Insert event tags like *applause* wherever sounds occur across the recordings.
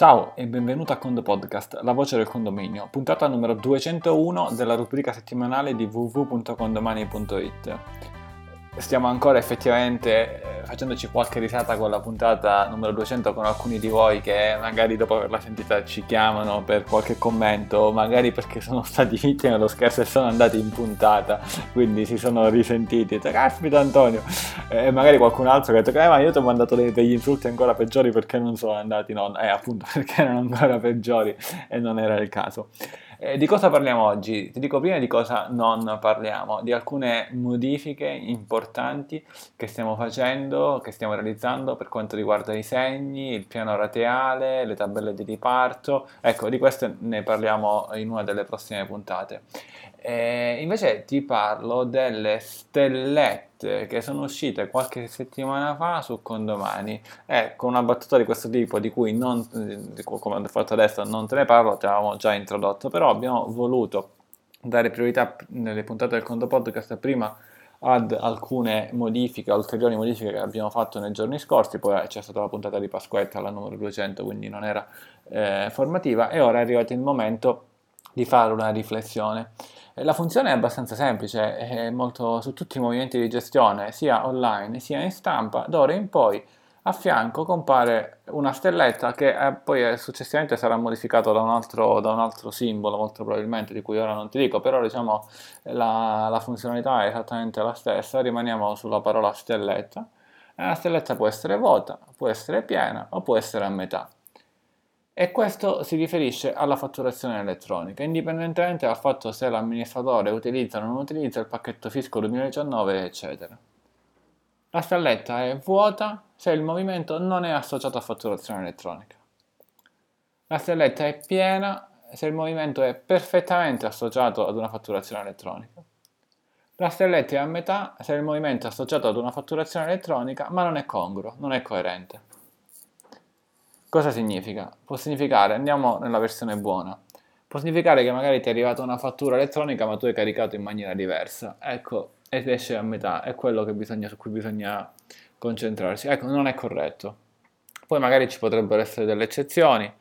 Ciao e benvenuto a Condo Podcast, la voce del condominio, puntata numero 201 della rubrica settimanale di www.condomani.it stiamo ancora effettivamente eh, facendoci qualche risata con la puntata numero 200 con alcuni di voi che magari dopo averla sentita ci chiamano per qualche commento, magari perché sono *laughs* stati vittime dello scherzo e sono andati in puntata, quindi si sono risentiti. Caspita Antonio! E magari qualcun altro che ha detto, eh, ma io ti ho mandato degli insulti ancora peggiori perché non sono andati, no, eh, appunto *laughs* perché erano ancora peggiori e non era il caso. Eh, di cosa parliamo oggi? Ti dico prima di cosa non parliamo, di alcune modifiche importanti che stiamo facendo, che stiamo realizzando per quanto riguarda i segni, il piano rateale, le tabelle di riparto. Ecco, di queste ne parliamo in una delle prossime puntate. Eh, invece ti parlo delle stellette che sono uscite qualche settimana fa su Condomani. Ecco, una battuta di questo tipo di cui non, come ho fatto adesso, non te ne parlo, ti avevamo già introdotto, però abbiamo voluto dare priorità nelle puntate del Condo Podcast prima ad alcune modifiche, ulteriori modifiche che abbiamo fatto nei giorni scorsi, poi c'è stata la puntata di Pasquetta, la numero 200, quindi non era eh, formativa, e ora è arrivato il momento di fare una riflessione. La funzione è abbastanza semplice, è molto su tutti i movimenti di gestione, sia online sia in stampa, d'ora in poi a fianco compare una stelletta che eh, poi eh, successivamente sarà modificato da da un, altro, simbolo, molto probabilmente, di cui ora non ti dico, però diciamo la, la funzionalità è esattamente la stessa, rimaniamo sulla parola stelletta, e la stelletta può essere vuota, può essere piena o può essere a metà e questo si riferisce alla fatturazione elettronica, indipendentemente dal fatto se l'amministratore utilizza o non utilizza il pacchetto fisco 2019, eccetera. La stelletta è vuota se il movimento non è associato a fatturazione elettronica. La stelletta è piena se il movimento è perfettamente associato ad una fatturazione elettronica. La stelletta è a metà se il movimento è associato ad una fatturazione elettronica ma non è congruo, non è coerente. Cosa significa? Può significare, andiamo nella versione buona, può significare che magari ti è arrivata una fattura elettronica ma tu hai caricato in maniera diversa, ecco, ed esce a metà, è quello bisogna, su cui bisogna concentrarsi, ecco, non è corretto. Poi magari ci potrebbero essere delle eccezioni,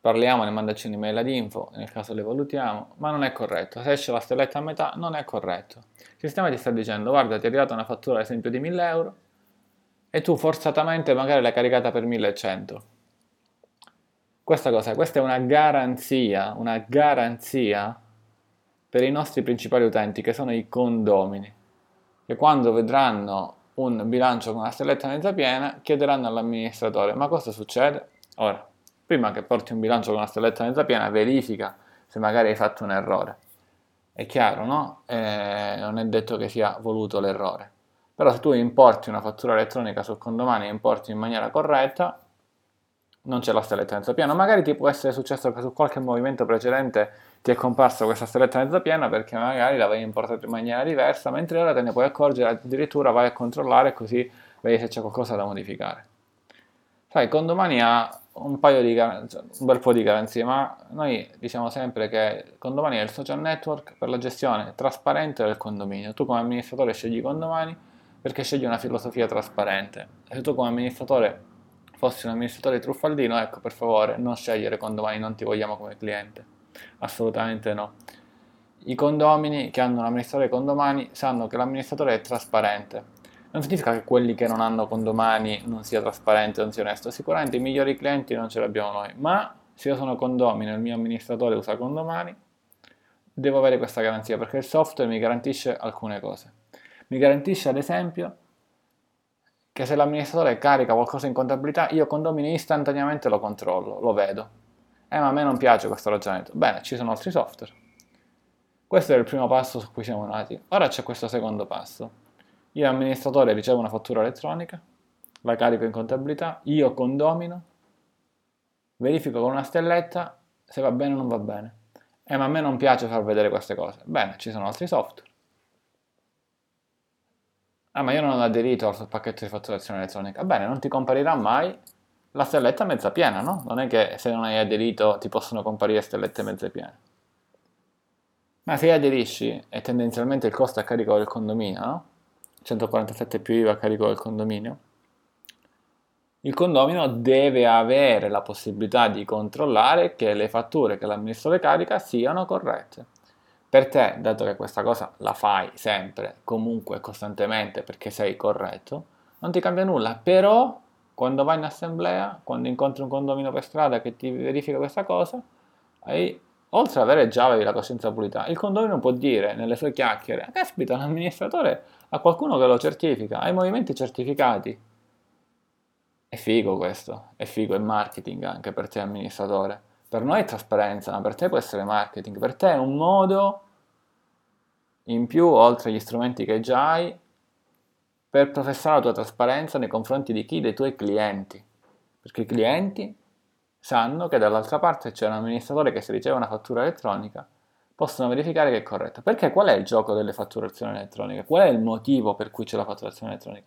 parliamone, mandaci un'email ad info, nel caso le valutiamo, ma non è corretto. Se esce la stelletta a metà, non è corretto. Il sistema ti sta dicendo, guarda, ti è arrivata una fattura ad esempio di 1000 euro e tu forzatamente magari l'hai caricata per 1100 questa cosa, questa è una garanzia, una garanzia per i nostri principali utenti che sono i condomini, che quando vedranno un bilancio con una stelletta mezza piena chiederanno all'amministratore ma cosa succede? Ora, prima che porti un bilancio con una stelletta mezza piena verifica se magari hai fatto un errore. È chiaro, no? Eh, non è detto che sia voluto l'errore. Però se tu importi una fattura elettronica sul condomani e importi in maniera corretta, non c'è la stelletta mezza piena. Magari ti può essere successo che su qualche movimento precedente ti è comparsa questa stelletta mezza piena perché magari l'avevi importata in maniera diversa, mentre ora te ne puoi accorgere, addirittura vai a controllare così vedi se c'è qualcosa da modificare. Sai, Condomani ha un, di, cioè, un bel po' di garanzie, ma noi diciamo sempre che Condomani è il social network per la gestione trasparente del condominio. Tu come amministratore scegli Condomani perché scegli una filosofia trasparente. Se tu come amministratore fossi un amministratore truffaldino, ecco per favore non scegliere condomini, non ti vogliamo come cliente. Assolutamente no. I condomini che hanno un amministratore condomani sanno che l'amministratore è trasparente. Non significa che quelli che non hanno condomani non sia trasparente, non sia onesto. Sicuramente i migliori clienti non ce li abbiamo noi, ma se io sono condomino e il mio amministratore usa condomani, devo avere questa garanzia perché il software mi garantisce alcune cose. Mi garantisce ad esempio che se l'amministratore carica qualcosa in contabilità, io condomino istantaneamente lo controllo, lo vedo. Eh, ma a me non piace questo ragionamento. Bene, ci sono altri software. Questo è il primo passo su cui siamo nati. Ora c'è questo secondo passo. Io amministratore ricevo una fattura elettronica, la carico in contabilità, io condomino, verifico con una stelletta se va bene o non va bene. Eh, ma a me non piace far vedere queste cose. Bene, ci sono altri software. Ah, ma io non ho aderito al pacchetto di fatturazione elettronica. Bene, non ti comparirà mai la stelletta mezza piena, no? Non è che se non hai aderito ti possono comparire stellette mezze piene. Ma se aderisci e tendenzialmente il costo a carico del condominio, no? 147 più IVA a carico del condominio, il condomino deve avere la possibilità di controllare che le fatture che l'amministratore carica siano corrette. Per te, dato che questa cosa la fai sempre, comunque, costantemente, perché sei corretto, non ti cambia nulla, però quando vai in assemblea, quando incontri un condomino per strada che ti verifica questa cosa, hai, oltre ad avere già la coscienza pulita, il condomino può dire nelle sue chiacchiere, caspita, l'amministratore ha qualcuno che lo certifica, ha i movimenti certificati, è figo questo, è figo, è marketing anche per te amministratore. Per noi è trasparenza, ma per te può essere marketing. Per te è un modo in più, oltre agli strumenti che già hai, per professare la tua trasparenza nei confronti di chi? Dei tuoi clienti. Perché i clienti sanno che dall'altra parte c'è un amministratore che se riceve una fattura elettronica possono verificare che è corretta. Perché qual è il gioco delle fatturazioni elettroniche? Qual è il motivo per cui c'è la fatturazione elettronica?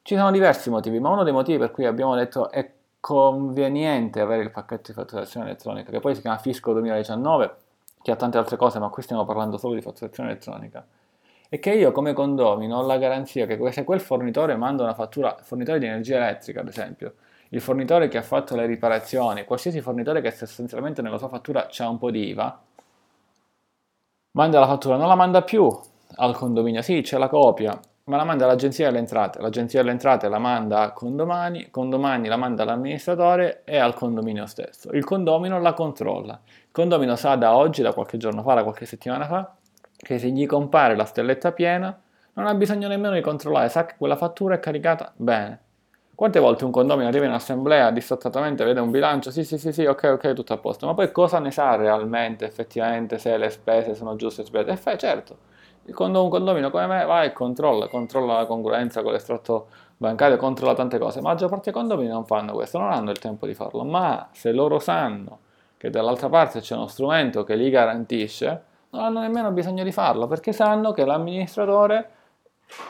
Ci sono diversi motivi, ma uno dei motivi per cui abbiamo detto è conveniente avere il pacchetto di fatturazione elettronica, che poi si chiama Fisco 2019, che ha tante altre cose, ma qui stiamo parlando solo di fatturazione elettronica, è che io come condomino ho la garanzia che se quel fornitore manda una fattura, fornitore di energia elettrica ad esempio, il fornitore che ha fatto le riparazioni, qualsiasi fornitore che sostanzialmente nella sua fattura c'ha un po' di IVA, manda la fattura, non la manda più al condominio, sì c'è la copia, ma la manda all'agenzia delle entrate, l'agenzia delle entrate la manda a condomani, condomani la manda all'amministratore e al condominio stesso. Il condomino la controlla. Il condomino sa da oggi, da qualche giorno fa, da qualche settimana fa, che se gli compare la stelletta piena, non ha bisogno nemmeno di controllare, sa che quella fattura è caricata bene. Quante volte un condomino arriva in assemblea, distrattatamente vede un bilancio, sì sì sì sì, ok ok, tutto a posto, ma poi cosa ne sa realmente, effettivamente, se le spese sono giuste sbagliate? E eh, certo, quando un condomino come me va e controlla, controlla la congruenza con l'estratto bancario, controlla tante cose, ma la maggior parte dei condomini non fanno questo, non hanno il tempo di farlo, ma se loro sanno che dall'altra parte c'è uno strumento che li garantisce, non hanno nemmeno bisogno di farlo, perché sanno che l'amministratore,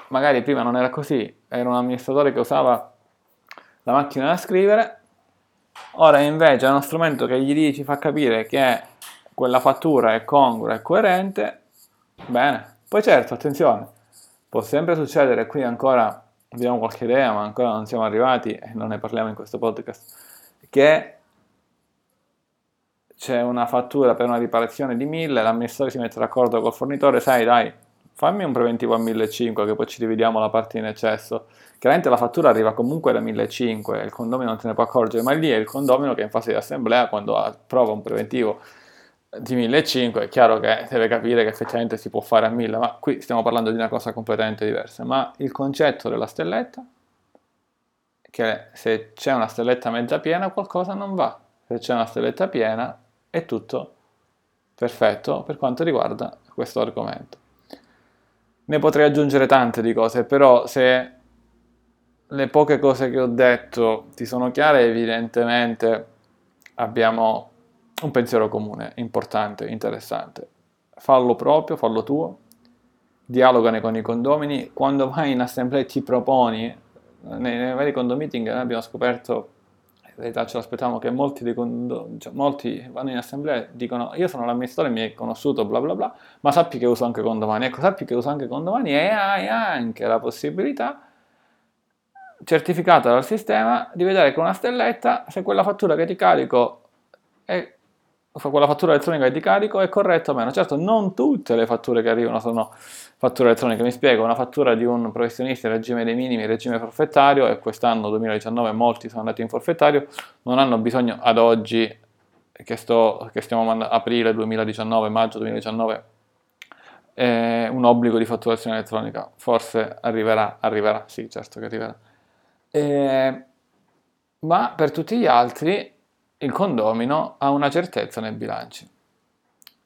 magari prima non era così, era un amministratore che usava la macchina da scrivere, ora invece è uno strumento che gli dici, fa capire che quella fattura è congrua e coerente, bene, poi certo, attenzione, può sempre succedere, qui ancora abbiamo qualche idea, ma ancora non siamo arrivati e non ne parliamo in questo podcast, che c'è una fattura per una riparazione di 1000, l'amministratore si mette d'accordo col fornitore, sai dai, fammi un preventivo a 1500 che poi ci dividiamo la parte in eccesso. Chiaramente la fattura arriva comunque da 1500 e il condomino non se ne può accorgere, ma lì è il condomino che è in fase di assemblea quando approva un preventivo di 1500 è chiaro che deve capire che effettivamente si può fare a 1000, ma qui stiamo parlando di una cosa completamente diversa. Ma il concetto della stelletta, che se c'è una stelletta mezza piena qualcosa non va, se c'è una stelletta piena è tutto perfetto per quanto riguarda questo argomento. Ne potrei aggiungere tante di cose, però se le poche cose che ho detto ti sono chiare, evidentemente abbiamo un pensiero comune, importante, interessante. Fallo proprio, fallo tuo, dialogane con i condomini, quando vai in assemblea e ti proponi, nei, nei vari condomeeting noi abbiamo scoperto, in realtà ce l'aspettavamo, che molti, dei condo, cioè, molti vanno in assemblea e dicono io sono l'amministratore, mi hai conosciuto, bla bla bla, ma sappi che uso anche condomani. Ecco, sappi che uso anche condomani e hai anche la possibilità certificata dal sistema di vedere con una stelletta se quella fattura che ti carico è quella fattura elettronica di carico è corretta o meno. Certo, non tutte le fatture che arrivano sono fatture elettroniche. Mi spiego, una fattura di un professionista in regime dei minimi, in regime forfettario, e quest'anno 2019 molti sono andati in forfettario, non hanno bisogno ad oggi, che, sto, che stiamo mandando, aprile 2019, maggio 2019, eh, un obbligo di fatturazione elettronica. Forse arriverà, arriverà, sì, certo che arriverà. Eh, ma per tutti gli altri il condomino ha una certezza nei bilanci.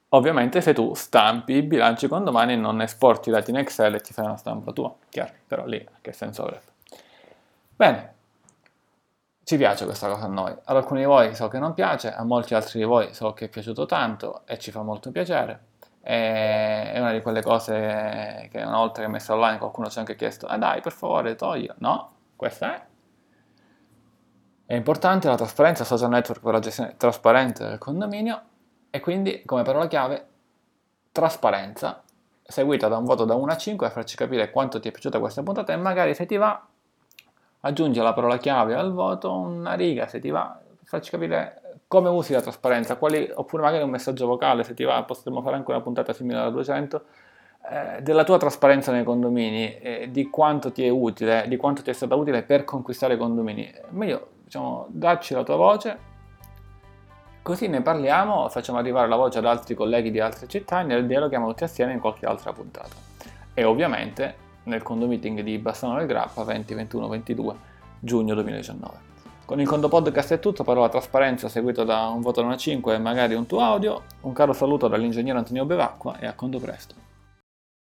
Ovviamente se tu stampi i bilanci condomani e non esporti i dati in Excel e ti fai una stampa tua, chiaro, però lì che senso avrebbe? Bene, ci piace questa cosa a noi, ad alcuni di voi so che non piace, a molti altri di voi so che è piaciuto tanto e ci fa molto piacere. È una di quelle cose che una volta che ho messo online qualcuno ci ha anche chiesto, ah dai per favore togli, no, questa è è importante la trasparenza social network per la gestione trasparente del condominio e quindi come parola chiave trasparenza. Seguita da un voto da 1 a 5 per farci capire quanto ti è piaciuta questa puntata e magari se ti va aggiungi la parola chiave al voto una riga se ti va, facci capire come usi la trasparenza, quali, oppure magari un messaggio vocale, se ti va potremmo fare anche una puntata simile alla 200, eh, della tua trasparenza nei condomini, eh, di quanto ti è utile, di quanto ti è stata utile per conquistare i condomini. Meglio, diciamo, dacci la tua voce, così ne parliamo, facciamo arrivare la voce ad altri colleghi di altre città e ne dialoghiamo tutti assieme in qualche altra puntata. E ovviamente nel condomiting di Bassano del Grappa 20, 21, 22 giugno 2019. Con il Condo Podcast è tutto, parola trasparenza seguito da un voto da una 5 e magari un tuo audio. Un caro saluto dall'ingegnere Antonio Bevacqua e a Condo presto.